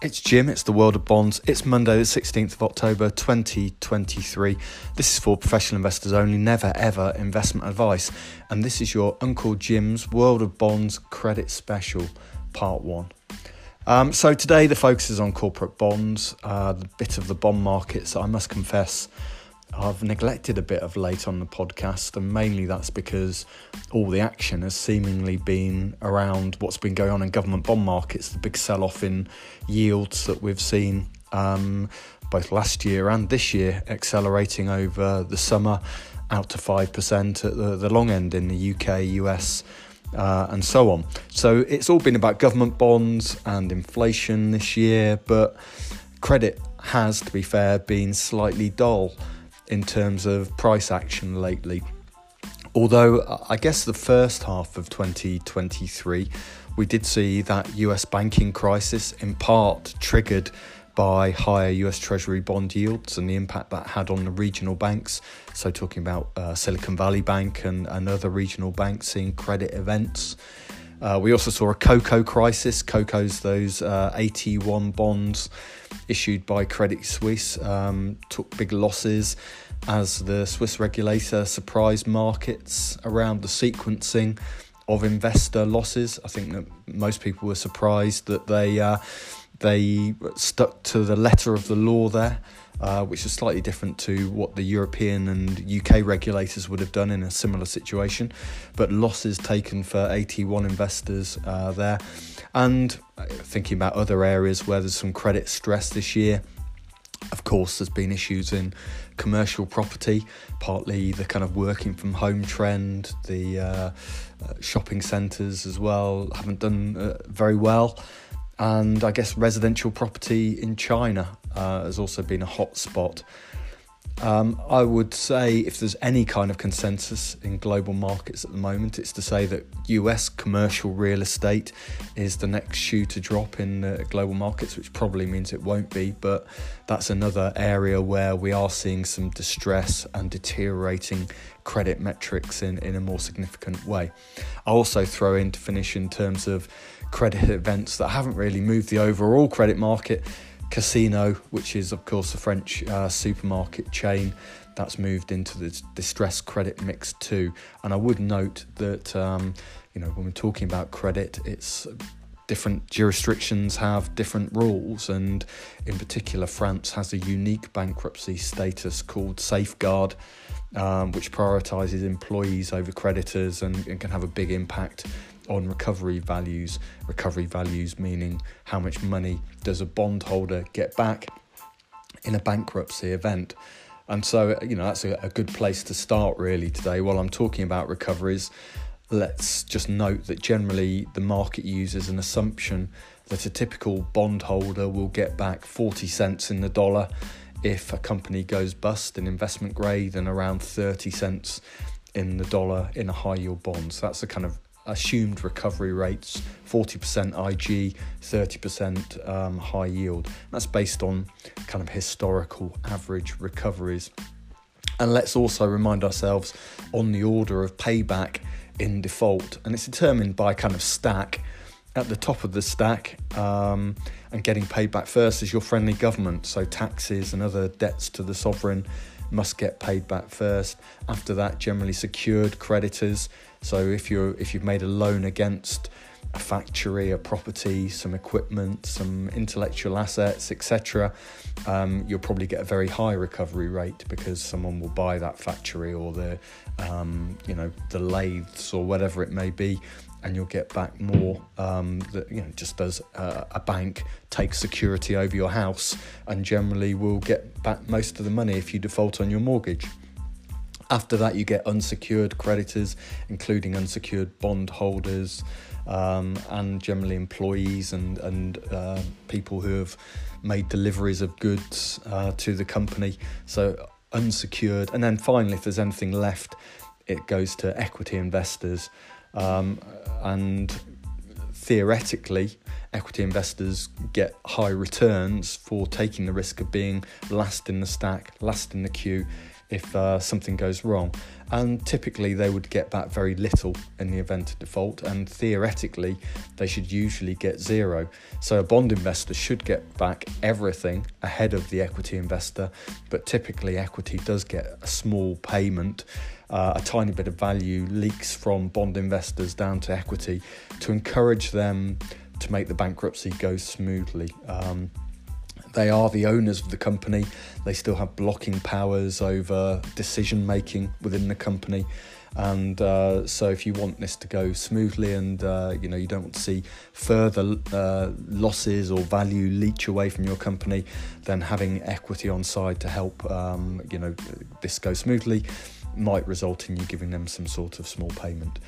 It's Jim, it's the world of bonds. It's Monday, the 16th of October 2023. This is for professional investors only, never ever investment advice. And this is your Uncle Jim's World of Bonds Credit Special, Part 1. Um, so today the focus is on corporate bonds, uh, the bit of the bond markets I must confess I've neglected a bit of late on the podcast, and mainly that's because all the action has seemingly been around what's been going on in government bond markets, the big sell off in yields that we've seen um, both last year and this year, accelerating over the summer out to 5% at the, the long end in the UK, US. Uh, and so on. So it's all been about government bonds and inflation this year, but credit has, to be fair, been slightly dull in terms of price action lately. Although I guess the first half of 2023, we did see that US banking crisis in part triggered by higher US Treasury bond yields and the impact that had on the regional banks. So, talking about uh, Silicon Valley Bank and, and other regional banks seeing credit events. Uh, we also saw a CoCo crisis. CoCos those uh, AT1 bonds issued by Credit Suisse um, took big losses as the Swiss regulator surprised markets around the sequencing of investor losses. I think that most people were surprised that they uh, they stuck to the letter of the law there uh, which is slightly different to what the European and UK regulators would have done in a similar situation. But losses taken for AT1 investors uh, there. And uh, thinking about other areas where there's some credit stress this year. Course, there's been issues in commercial property, partly the kind of working from home trend, the uh, uh, shopping centres as well haven't done uh, very well and I guess residential property in China uh, has also been a hot spot. Um, I would say if there's any kind of consensus in global markets at the moment, it's to say that US commercial real estate is the next shoe to drop in uh, global markets, which probably means it won't be. But that's another area where we are seeing some distress and deteriorating credit metrics in, in a more significant way. I also throw in to finish in terms of credit events that haven't really moved the overall credit market. Casino, which is of course a French uh, supermarket chain, that's moved into the distressed credit mix too. And I would note that um, you know when we're talking about credit, it's different jurisdictions have different rules, and in particular, France has a unique bankruptcy status called safeguard, um, which prioritises employees over creditors and, and, can have a big impact on recovery values. Recovery values meaning how much money does a bondholder get back in a bankruptcy event. And so, you know, that's a, a good place to start really today. While I'm talking about recoveries, let's just note that generally the market uses an assumption that a typical bondholder will get back 40 cents in the dollar if a company goes bust in investment grade and around 30 cents in the dollar in a high yield bond. So that's the kind of assumed recovery rates 40% IG, 30% um, high yield. That's based on kind of historical average recoveries. And let's also remind ourselves on the order of payback in default, and it's determined by kind of stack. At the top of the stack um, and getting paid back first is your friendly government, so taxes and other debts to the sovereign must get paid back first. After that, generally secured creditors. So if you're if you've made a loan against a factory, a property, some equipment, some intellectual assets, etc., um, you'll probably get a very high recovery rate because someone will buy that factory or the, um, you know, the lathes or whatever it may be, and you'll get back more. Um, that you know, just as uh, a bank takes security over your house, and generally will get back most of the money if you default on your mortgage. After that, you get unsecured creditors, including unsecured bond holders, um, and generally employees and and uh, people who have made deliveries of goods uh, to the company. So unsecured, and then finally, if there's anything left, it goes to equity investors, um, and theoretically, equity investors get high returns for taking the risk of being last in the stack, last in the queue if uh, something goes wrong. And typically, they would get back very little in the event of default, and theoretically, they should usually get zero. So, a bond investor should get back everything ahead of the equity investor, but typically, equity does get a small payment. Uh, a tiny bit of value leaks from bond investors down to equity to encourage them to make the bankruptcy go smoothly. Um, they are the owners of the company. They still have blocking powers over decision making within the company. And uh, so, if you want this to go smoothly, and uh, you know you don't want to see further uh, losses or value leach away from your company, then having equity on side to help um, you know this go smoothly might result in you giving them some sort of small payment.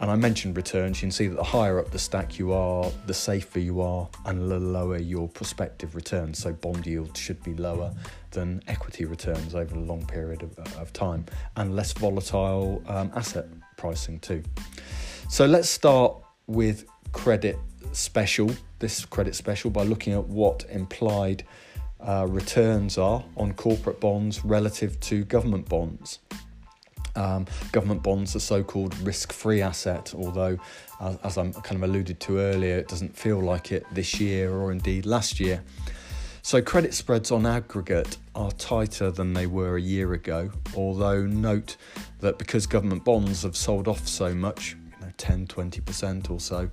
And I mentioned returns. You can see that the higher up the stack you are, the safer you are, and the lower your prospective returns. So bond yield should be lower than equity returns over a long period of, of time, and less volatile um, asset pricing too. So let's start with credit special. This credit special by looking at what implied uh, returns are on corporate bonds relative to government bonds. Um, government bonds are so-called risk-free asset, although, as, as I'm kind of alluded to earlier, it doesn't feel like it this year or indeed last year. So credit spreads on aggregate are tighter than they were a year ago, although note that because government bonds have sold off so much, 10, 20% or so,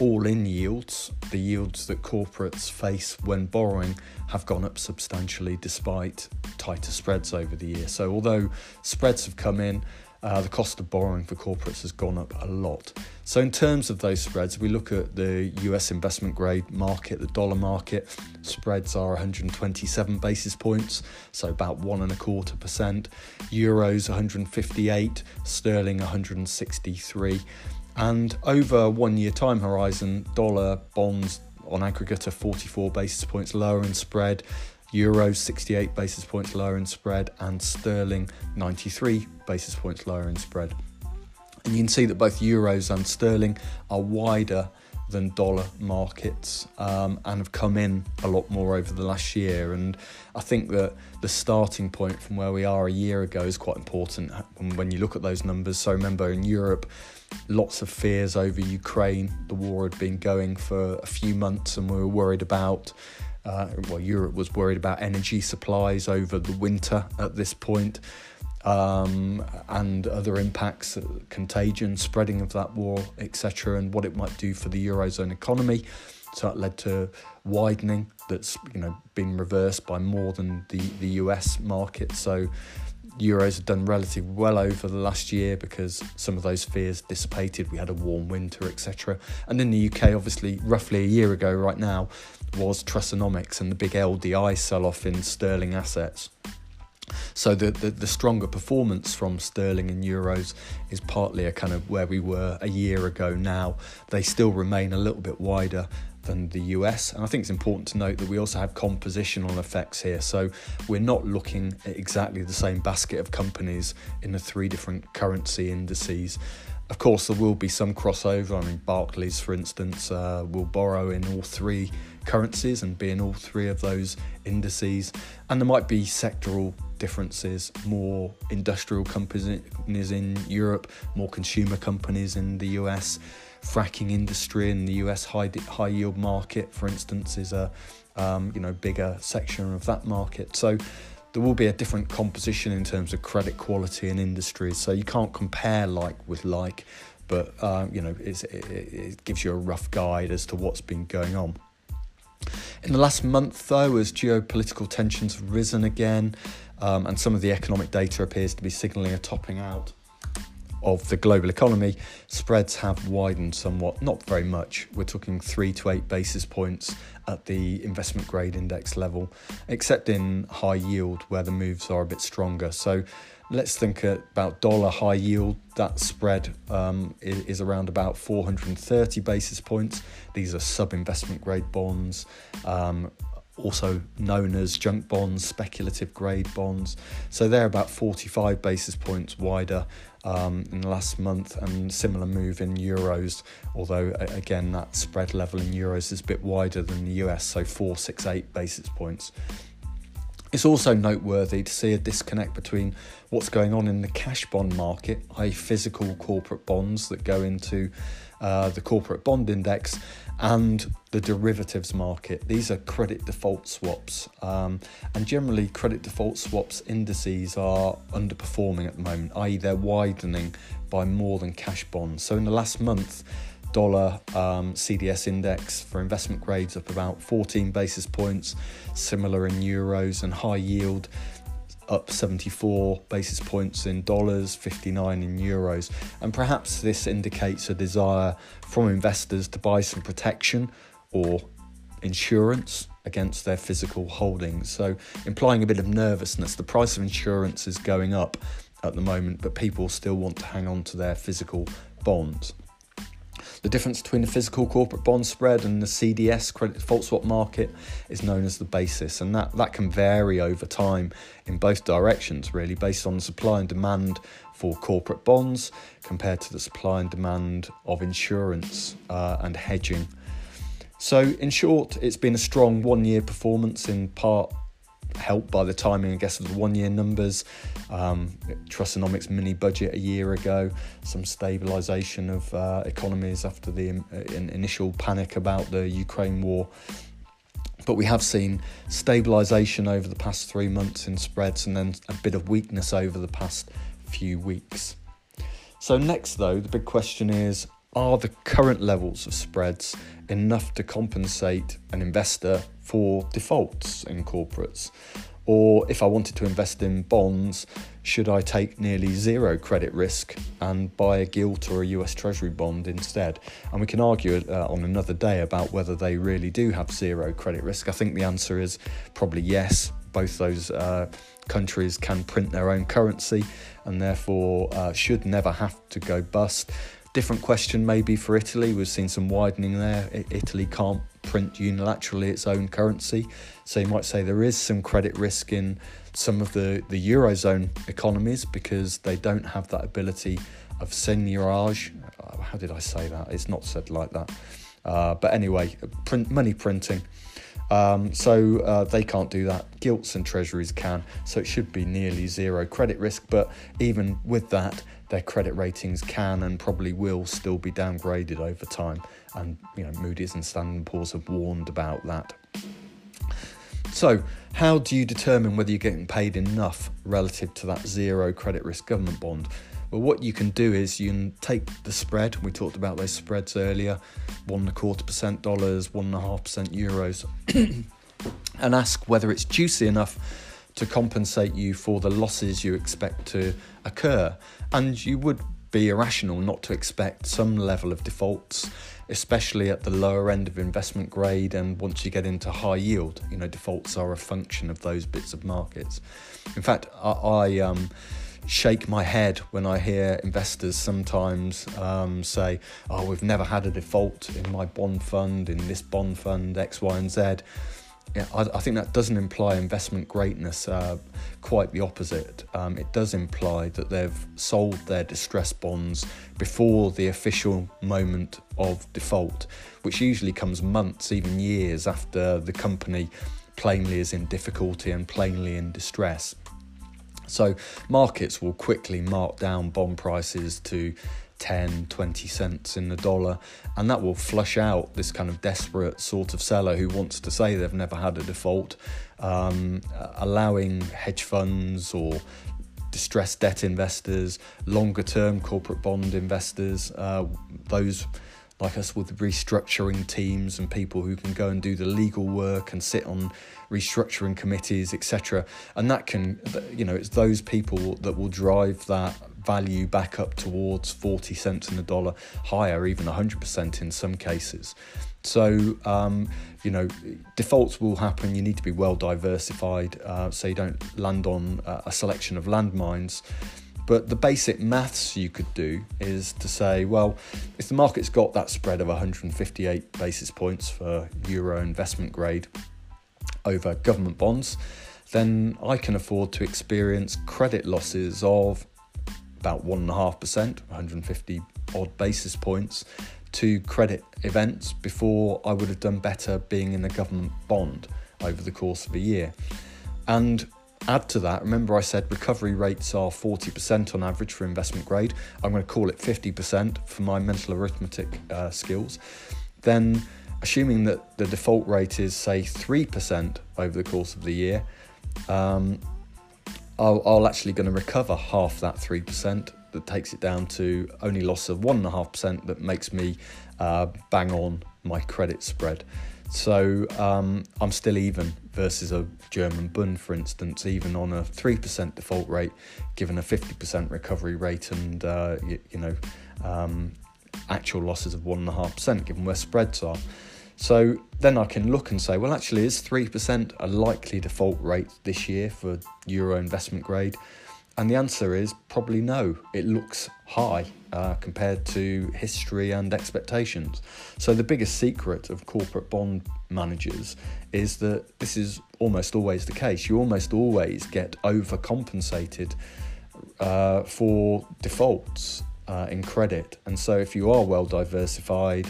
all in yields, the yields that corporates face when borrowing, have gone up substantially despite tighter spreads over the year. So, although spreads have come in, uh, the cost of borrowing for corporates has gone up a lot. So, in terms of those spreads, we look at the US investment grade market, the dollar market. Spreads are 127 basis points, so about one and a quarter percent. Euros 158, sterling 163. And over one year time horizon, dollar bonds on aggregate are 44 basis points lower in spread, euros 68 basis points lower in spread, and sterling 93 basis points lower in spread. And you can see that both euros and sterling are wider than dollar markets um, and have come in a lot more over the last year. And I think that the starting point from where we are a year ago is quite important when you look at those numbers. So remember, in Europe, lots of fears over Ukraine. The war had been going for a few months, and we were worried about. Uh, well, Europe was worried about energy supplies over the winter at this point, um, and other impacts, uh, contagion, spreading of that war, etc., and what it might do for the eurozone economy. So that led to widening that's you know been reversed by more than the the US market. So Euros have done relatively well over the last year because some of those fears dissipated. We had a warm winter, etc. And in the UK, obviously, roughly a year ago, right now, was Trussonomics and the big LDI sell off in sterling assets. So the, the, the stronger performance from sterling and euros is partly a kind of where we were a year ago now. They still remain a little bit wider than the US. And I think it's important to note that we also have compositional effects here. So we're not looking at exactly the same basket of companies in the three different currency indices. Of course, there will be some crossover. I mean, Barclays, for instance, uh, will borrow in all three currencies and be in all three of those indices. And there might be sectoral differences more industrial companies in Europe, more consumer companies in the US fracking industry in the US high high yield market, for instance, is a um, you know bigger section of that market. So there will be a different composition in terms of credit quality and industries. So you can't compare like with like, but uh, you know it, it gives you a rough guide as to what's been going on. In the last month, though, as geopolitical tensions have risen again, um, and some of the economic data appears to be signalling a topping out of the global economy, spreads have widened somewhat, not very much. We're talking three to eight basis points at the investment grade index level, except in high yield where the moves are a bit stronger. So let's think about dollar high yield. That spread um, is, around about 430 basis points. These are sub investment grade bonds. Um, also known as junk bonds, speculative grade bonds. So they're about 45 basis points wider um, in the last month, and similar move in euros. Although again, that spread level in euros is a bit wider than the US, so 468 basis points. It's also noteworthy to see a disconnect between what's going on in the cash bond market, i.e., physical corporate bonds that go into uh, the corporate bond index, and the derivatives market. These are credit default swaps, um, and generally, credit default swaps indices are underperforming at the moment, i.e., they're widening by more than cash bonds. So, in the last month, dollar um, CDS index for investment grades up about 14 basis points, similar in euros, and high yield up 74 basis points in dollars, 59 in euros. And perhaps this indicates a desire from investors to buy some protection or insurance against their physical holdings. So, implying a bit of nervousness. The price of insurance is going up at the moment, but people still want to hang on to their physical bonds. The difference between the physical corporate bond spread and the CDS credit default swap market is known as the basis, and that, that can vary over time in both directions, really, based on the supply and demand for corporate bonds compared to the supply and demand of insurance uh, and hedging. So, in short, it's been a strong one year performance in part helped by the timing, I guess, of the one year numbers. Um, Trussonomics mini budget a year ago, some stabilisation of uh, economies after the in, initial panic about the Ukraine war. But we have seen stabilisation over the past three months in spreads and then a bit of weakness over the past few weeks. So, next, though, the big question is are the current levels of spreads enough to compensate an investor for defaults in corporates? Or if I wanted to invest in bonds, should I take nearly zero credit risk and buy a gilt or a US Treasury bond instead? And we can argue uh, on another day about whether they really do have zero credit risk. I think the answer is probably yes. Both those uh, countries can print their own currency and therefore uh, should never have to go bust. Different question maybe for Italy. We've seen some widening there. Italy can't print unilaterally its own currency. So you might say there is some credit risk in some of the, the Eurozone economies because they don't have that ability of seigniorage. Uh, how did I say that? It's not said like that. Uh, but anyway, print, money printing. Um, so uh, they can't do that. Gilts and treasuries can. So it should be nearly zero credit risk. But even with that, their credit ratings can and probably will still be downgraded over time. And you know, Moody's and Standard & Poor's have warned about that. So, how do you determine whether you're getting paid enough relative to that zero credit risk government bond? Well, what you can do is you can take the spread. We talked about those spreads earlier, one and a quarter percent dollars, one and a half percent euros, and ask whether it's juicy enough to compensate you for the losses you expect to occur. And you would be irrational not to expect some level of defaults, especially at the lower end of investment grade and once you get into high yield. You know, defaults are a function of those bits of markets. In fact, I, I um, shake my head when I hear investors sometimes um, say, Oh, we've never had a default in my bond fund, in this bond fund, X, Y, and Z yeah, I, I, think that doesn't imply investment greatness. Uh, quite the opposite. Um, it does imply that they've sold their distressed bonds before the official moment of default, which usually comes months, even years after the company plainly is in difficulty and plainly in distress. So markets will quickly mark down bond prices to 10, 20 cents in the dollar, and that will flush out this kind of desperate sort of seller who wants to say they've never had a default, um, allowing hedge funds or distressed debt investors, longer term corporate bond investors, uh, those like us with restructuring teams and people who can go and do the legal work and sit on restructuring committees etc and that can you know it's those people that will drive that value back up towards 40 cents in the dollar, higher, even 100% in some cases. So, um, you know, defaults will happen. You need to be well diversified uh, so you don't land on a selection of landmines. But the basic maths you could do is to say, well, if the market's got that spread of 158 basis points for euro investment grade over government bonds, then I can afford to experience credit losses of about 1.5%, 150 odd basis points to credit events before I would have done better being in a government bond over the course of a year. And add to that, remember I said recovery rates are 40% on average for investment grade. I'm going to call it 50% for my mental arithmetic uh, skills. Then, assuming that the default rate is, say, 3% over the course of the year, um, I'll, actually going to recover half that 3% that takes it down to only loss of 1.5% that makes me uh, bang on my credit spread. So um, I'm still even versus a German Bund, for instance, even on a 3% default rate, given a 50% recovery rate and, uh, you, you, know, um, actual losses of 1.5%, given where spreads are. So then I can look and say, well, actually, is 3% a likely default rate this year for Euro investment grade? And the answer is probably no. It looks high uh, compared to history and expectations. So, the biggest secret of corporate bond managers is that this is almost always the case. You almost always get overcompensated uh, for defaults uh, in credit. And so, if you are well diversified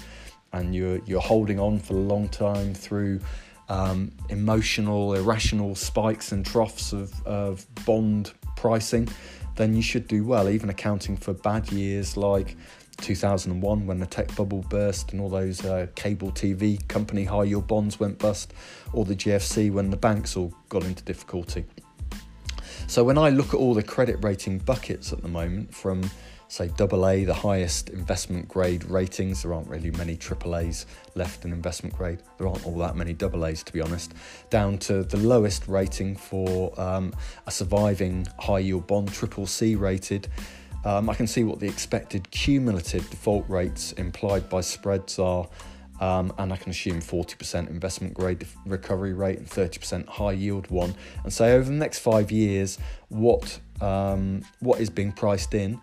and you're, you're holding on for a long time through um, emotional, irrational spikes and troughs of, of bond pricing, then you should do well, even accounting for bad years like 2001 when the tech bubble burst and all those uh, cable TV company high yield bonds went bust, or the GFC when the banks all got into difficulty. So when I look at all the credit rating buckets at the moment from say AA, the highest investment grade ratings. There aren't really many AAAs left in investment grade. There aren't all that many AAs, to be honest. Down to the lowest rating for um, a surviving high yield bond, triple C rated. Um, I can see what the expected cumulative default rates implied by spreads are. Um, and I can assume 40% investment grade recovery rate and 30% high yield one, and say over the next five years, what um, what is being priced in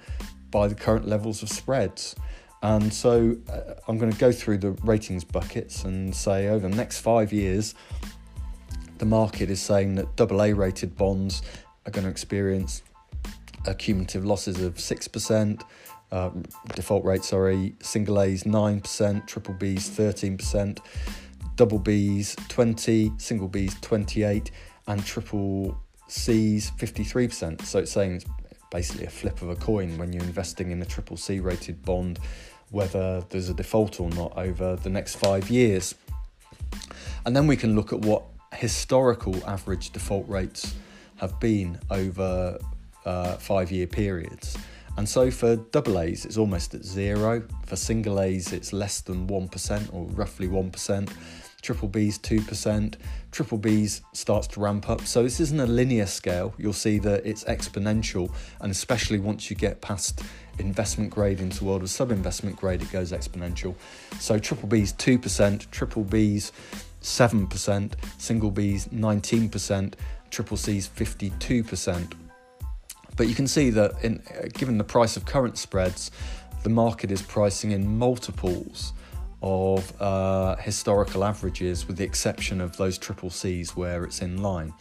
by the current levels of spreads. And so uh, I'm going to go through the ratings buckets and say over the next five years, the market is saying that AA rated bonds are going to experience cumulative losses of 6%, uh, default rate, sorry, single A's 9%, triple B's 13%, double B's 20, single B's 28, and triple C's 53%. So it's saying basically a flip of a coin when you're investing in a triple C rated bond, whether there's a default or not over the next five years. And then we can look at what historical average default rates have been over uh, five year periods. And so for double A's, it's almost at zero. For single A's, it's less than 1% or roughly 1% triple B's 2%, triple B's starts to ramp up. So this isn't a linear scale. You'll see that it's exponential, and especially once you get past investment grade into world of sub investment grade, it goes exponential. So triple B's 2%, triple B's 7%, single B's 19%, triple C's 52%. But you can see that in, uh, given the price of current spreads, the market is pricing in multiples of uh, historical averages, with the exception of those triple C's where it's in line.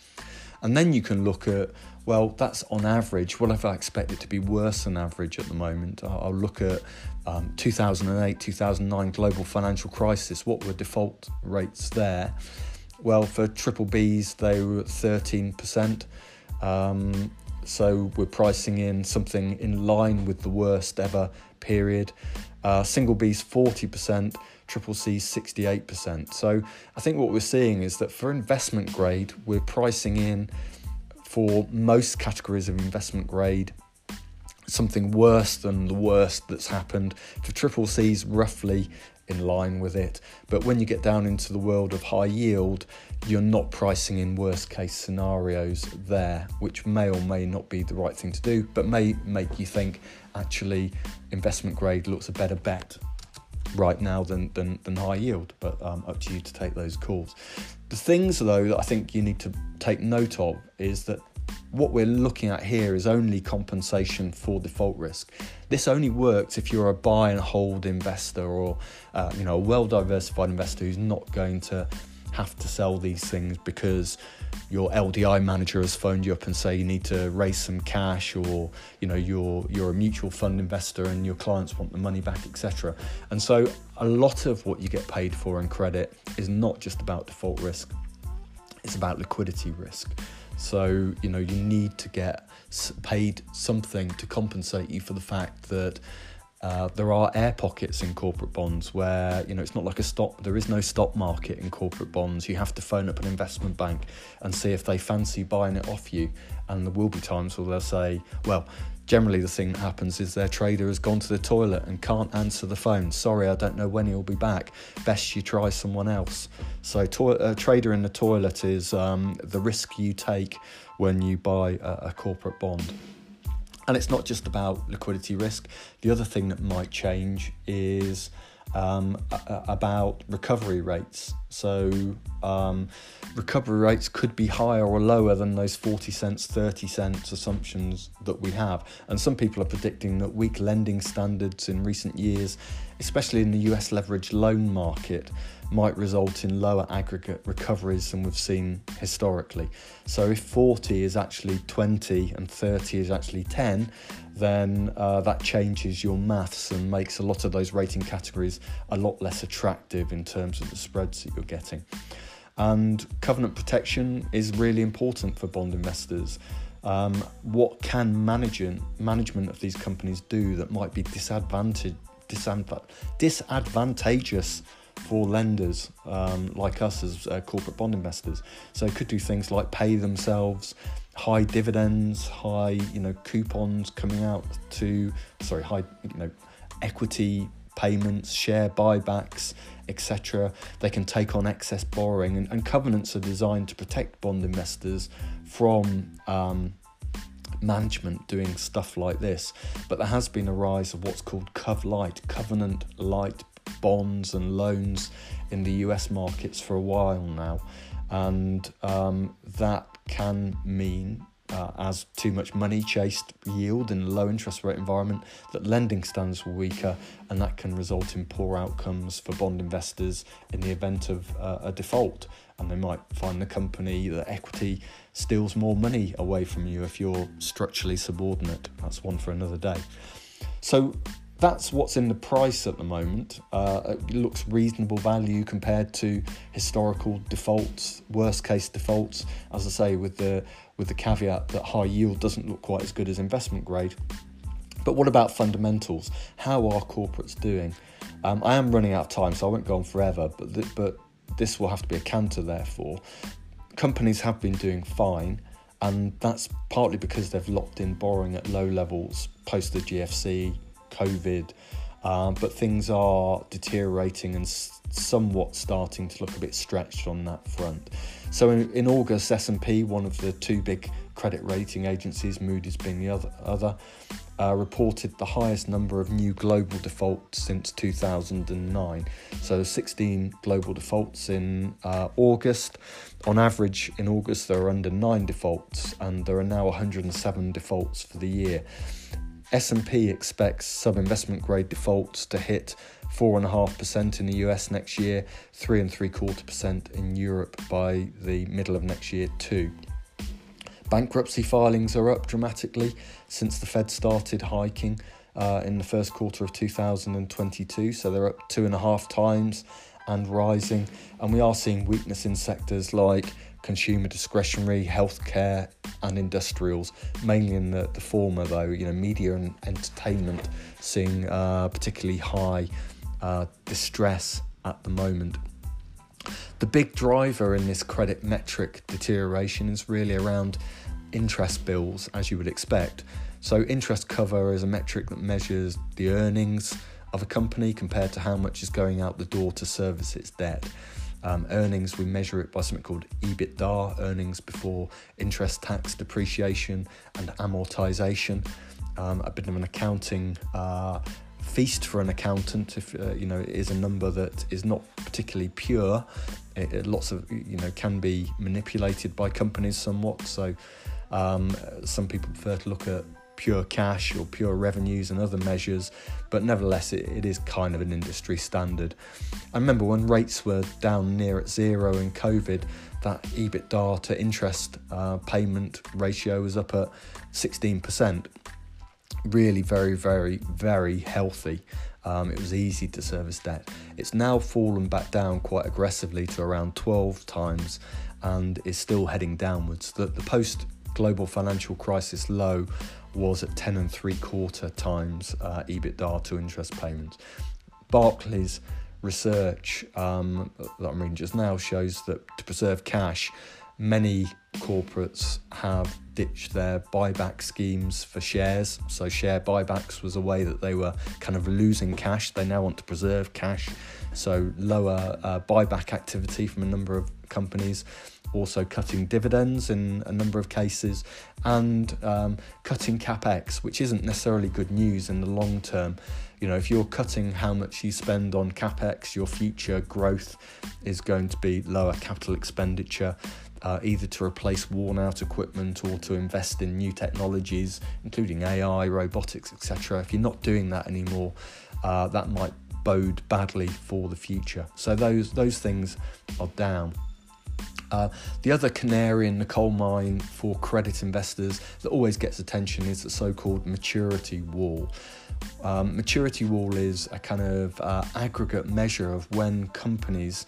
And then you can look at, well, that's on average. What if I expect it to be worse than average at the moment? I'll look at um, 2008, 2009 global financial crisis. What were default rates there? Well, for triple Bs, they were at 13%. Um, so we're pricing in something in line with the worst ever period. Uh, single B's 40%, triple C's 68%. So I think what we're seeing is that for investment grade, we're pricing in for most categories of investment grade something worse than the worst that's happened. For triple C's, roughly in line with it. But when you get down into the world of high yield, you're not pricing in worst case scenarios there, which may or may not be the right thing to do, but may make you think actually investment grade looks a better bet right now than, than, than high yield, but um, up to you to take those calls. The things, though, that I think you need to take note of is that what we're looking at here is only compensation for default risk. This only works if you're a buy and hold investor or uh, you know a well diversified investor who's not going to have to sell these things because your LDI manager has phoned you up and say you need to raise some cash or you know you're you're a mutual fund investor and your clients want the money back etc and so a lot of what you get paid for in credit is not just about default risk it's about liquidity risk So, you know, you need to get paid something to compensate you for the fact that uh, there are air pockets in corporate bonds where you know it's not like a stock. There is no stock market in corporate bonds. You have to phone up an investment bank and see if they fancy buying it off you. And there will be times where they'll say, "Well, generally the thing that happens is their trader has gone to the toilet and can't answer the phone. Sorry, I don't know when he'll be back. Best you try someone else." So, to- a trader in the toilet is um, the risk you take when you buy a, a corporate bond. And it's not just about liquidity risk. The other thing that might change is um, about recovery rates. So, um, recovery rates could be higher or lower than those 40 cents, 30 cents assumptions that we have. And some people are predicting that weak lending standards in recent years, especially in the US leveraged loan market, might result in lower aggregate recoveries than we've seen historically. So, if 40 is actually 20 and 30 is actually 10, then uh, that changes your maths and makes a lot of those rating categories a lot less attractive in terms of the spreads that you're getting. And covenant protection is really important for bond investors. Um, what can management management of these companies do that might be disadvantage, disadvantageous for lenders um, like us as uh, corporate bond investors? So could do things like pay themselves high dividends, high you know coupons coming out to sorry high you know equity payments, share buybacks, etc. They can take on excess borrowing, and, and, covenants are designed to protect bond investors from um, management doing stuff like this. But there has been a rise of what's called Cov-Lite, covenant light bonds and loans in the US markets for a while now, and um, that can mean uh, as too much money chased yield in a low interest rate environment, that lending stands were weaker, and that can result in poor outcomes for bond investors in the event of uh, a default. And they might find the company, the equity, steals more money away from you if you're structurally subordinate. That's one for another day. So, that's what's in the price at the moment. Uh, it looks reasonable value compared to historical defaults, worst case defaults. As I say, with the with the caveat that high yield doesn't look quite as good as investment grade. But what about fundamentals? How are corporates doing? Um, I am running out of time, so I won't go on forever. But th- but this will have to be a canter. Therefore, companies have been doing fine and that's partly because they've locked in borrowing at low levels post the GFC, COVID, um, but things are deteriorating and somewhat starting to look a bit stretched on that front. So in, in August, S&P, one of the two big credit rating agencies, Moody's being the other, other uh, reported the highest number of new global defaults since 2009. So 16 global defaults in uh, August. On average, in August, there are under nine defaults, and there are now 107 defaults for the year. S&P expects sub-investment grade defaults to hit 4.5% in the US next year, 3 and 3 quarter percent in Europe by the middle of next year too. Bankruptcy filings are up dramatically since the Fed started hiking uh, in the first quarter of 2022, so they're up two and a half times and rising. And we are seeing weakness in sectors like consumer discretionary, healthcare, and industrials, mainly in the, the former, though, you know, media and entertainment seeing uh, particularly high uh, distress at the moment. The big driver in this credit metric deterioration is really around interest bills, as you would expect. So, interest cover is a metric that measures the earnings of a company compared to how much is going out the door to service its debt. Um, earnings, we measure it by something called EBITDA, earnings before interest, tax, depreciation, and amortization. Um, a bit of an accounting uh, feast for an accountant, if uh, you know, it is a number that is not particularly pure. It, it, lots of you know can be manipulated by companies somewhat. So um, some people prefer to look at pure cash or pure revenues and other measures, but nevertheless, it, it is kind of an industry standard. I remember when rates were down near at zero in COVID, that EBITDA to interest uh, payment ratio was up at 16%. Really, very, very, very healthy. Um, it was easy to service debt. It's now fallen back down quite aggressively to around 12 times, and is still heading downwards. The, the post global financial crisis low was at 10 and three quarter times uh, EBITDA to interest payments. Barclays research um, that I'm reading just now shows that to preserve cash, many corporates have ditched their buyback schemes for shares. So, share buybacks was a way that they were kind of losing cash. They now want to preserve cash. So, lower uh, buyback activity from a number of companies, also cutting dividends in a number of cases, and um, cutting capex, which isn't necessarily good news in the long term. You know, if you're cutting how much you spend on capex, your future growth is going to be lower capital expenditure uh, either to replace worn out equipment or to invest in new technologies, including AI, robotics, etc. If you're not doing that anymore, uh, that might bode badly for the future. So those those things are down. Uh, the other canary in the coal mine for credit investors that always gets attention is the so-called maturity wall. Um, maturity wall is a kind of uh, aggregate measure of when companies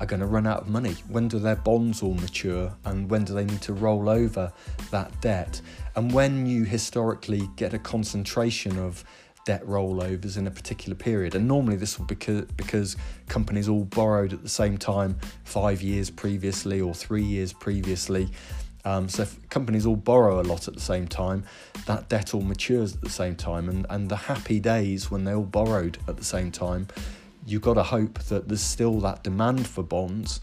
are going to run out of money? When do their bonds all mature and when do they need to roll over that debt? And when you historically get a concentration of debt rollovers in a particular period, and normally this will be because, because companies all borrowed at the same time five years previously or three years previously. Um, so if companies all borrow a lot at the same time, that debt all matures at the same time, and, and the happy days when they all borrowed at the same time you've got to hope that there's still that demand for bonds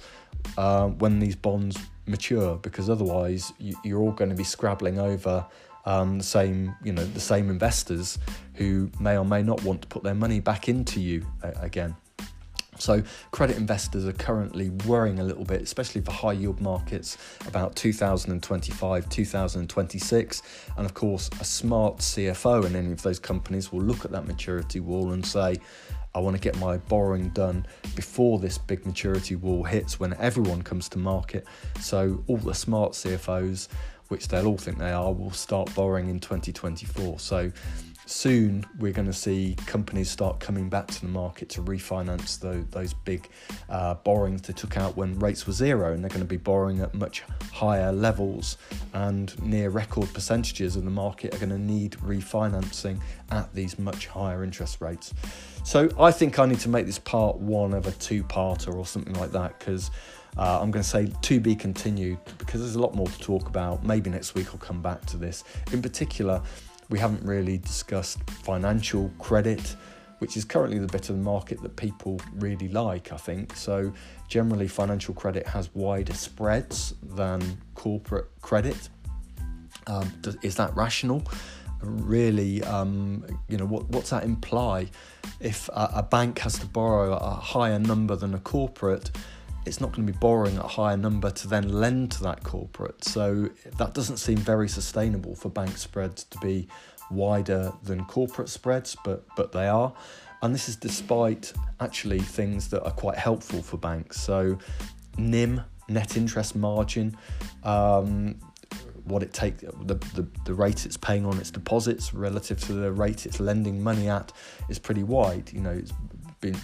uh, when these bonds mature, because otherwise you, are all going to be scrabbling over um, the same, you know, the same investors who may or may not want to put their money back into you uh, again. So, credit investors are currently worrying a little bit, especially for high yield markets, about 2025, 2026. And of course, a smart CFO in any of those companies will look at that maturity wall and say, I want to get my borrowing done before this big maturity wall hits when everyone comes to market. So, all the smart CFOs, which they'll all think they are, will start borrowing in 2024. So, soon we're going to see companies start coming back to the market to refinance the, those big uh, borrowings they took out when rates were zero, and they're going to be borrowing at much higher levels and near record percentages of the market are going to need refinancing at these much higher interest rates. So I think I need to make this part one of a two-parter or something like that because. Uh, I'm going to say to be continued because there's a lot more to talk about. Maybe next week I'll come back to this. In particular, we haven't really discussed financial credit, which is currently the bit of the market that people really like, I think. So, generally, financial credit has wider spreads than corporate credit. Um, is that rational? Really, um, you know, what, what's that imply? If a, a bank has to borrow a higher number than a corporate, it's not going to be borrowing at a higher number to then lend to that corporate. So that doesn't seem very sustainable for bank spreads to be wider than corporate spreads, but but they are. And this is despite actually things that are quite helpful for banks. So NIM, net interest margin, um, what it takes, the, the, the rate it's paying on its deposits relative to the rate it's lending money at is pretty wide. You know, it's been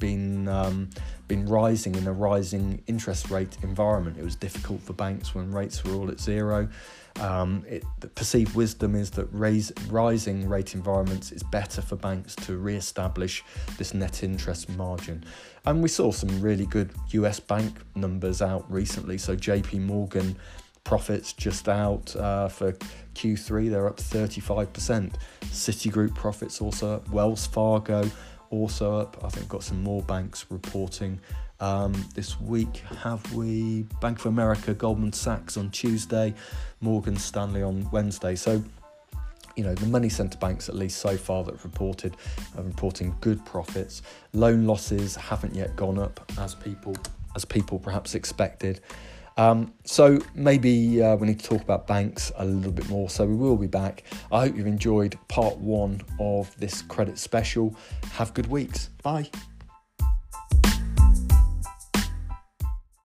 been um, been rising in a rising interest rate environment. It was difficult for banks when rates were all at zero. Um, it, the perceived wisdom is that raise, rising rate environments is better for banks to re-establish this net interest margin. And we saw some really good US bank numbers out recently. So JP Morgan profits just out uh, for Q3, they're up 35%. Citigroup profits also. Wells Fargo also up. I think got some more banks reporting um, this week. Have we Bank of America, Goldman Sachs on Tuesday, Morgan Stanley on Wednesday. So you know the money centre banks at least so far that have reported are reporting good profits loan losses haven't yet gone up as people as people perhaps expected um, so maybe uh, we need to talk about banks a little bit more. So we will be back. I hope you've enjoyed part one of this credit special. Have good weeks. Bye.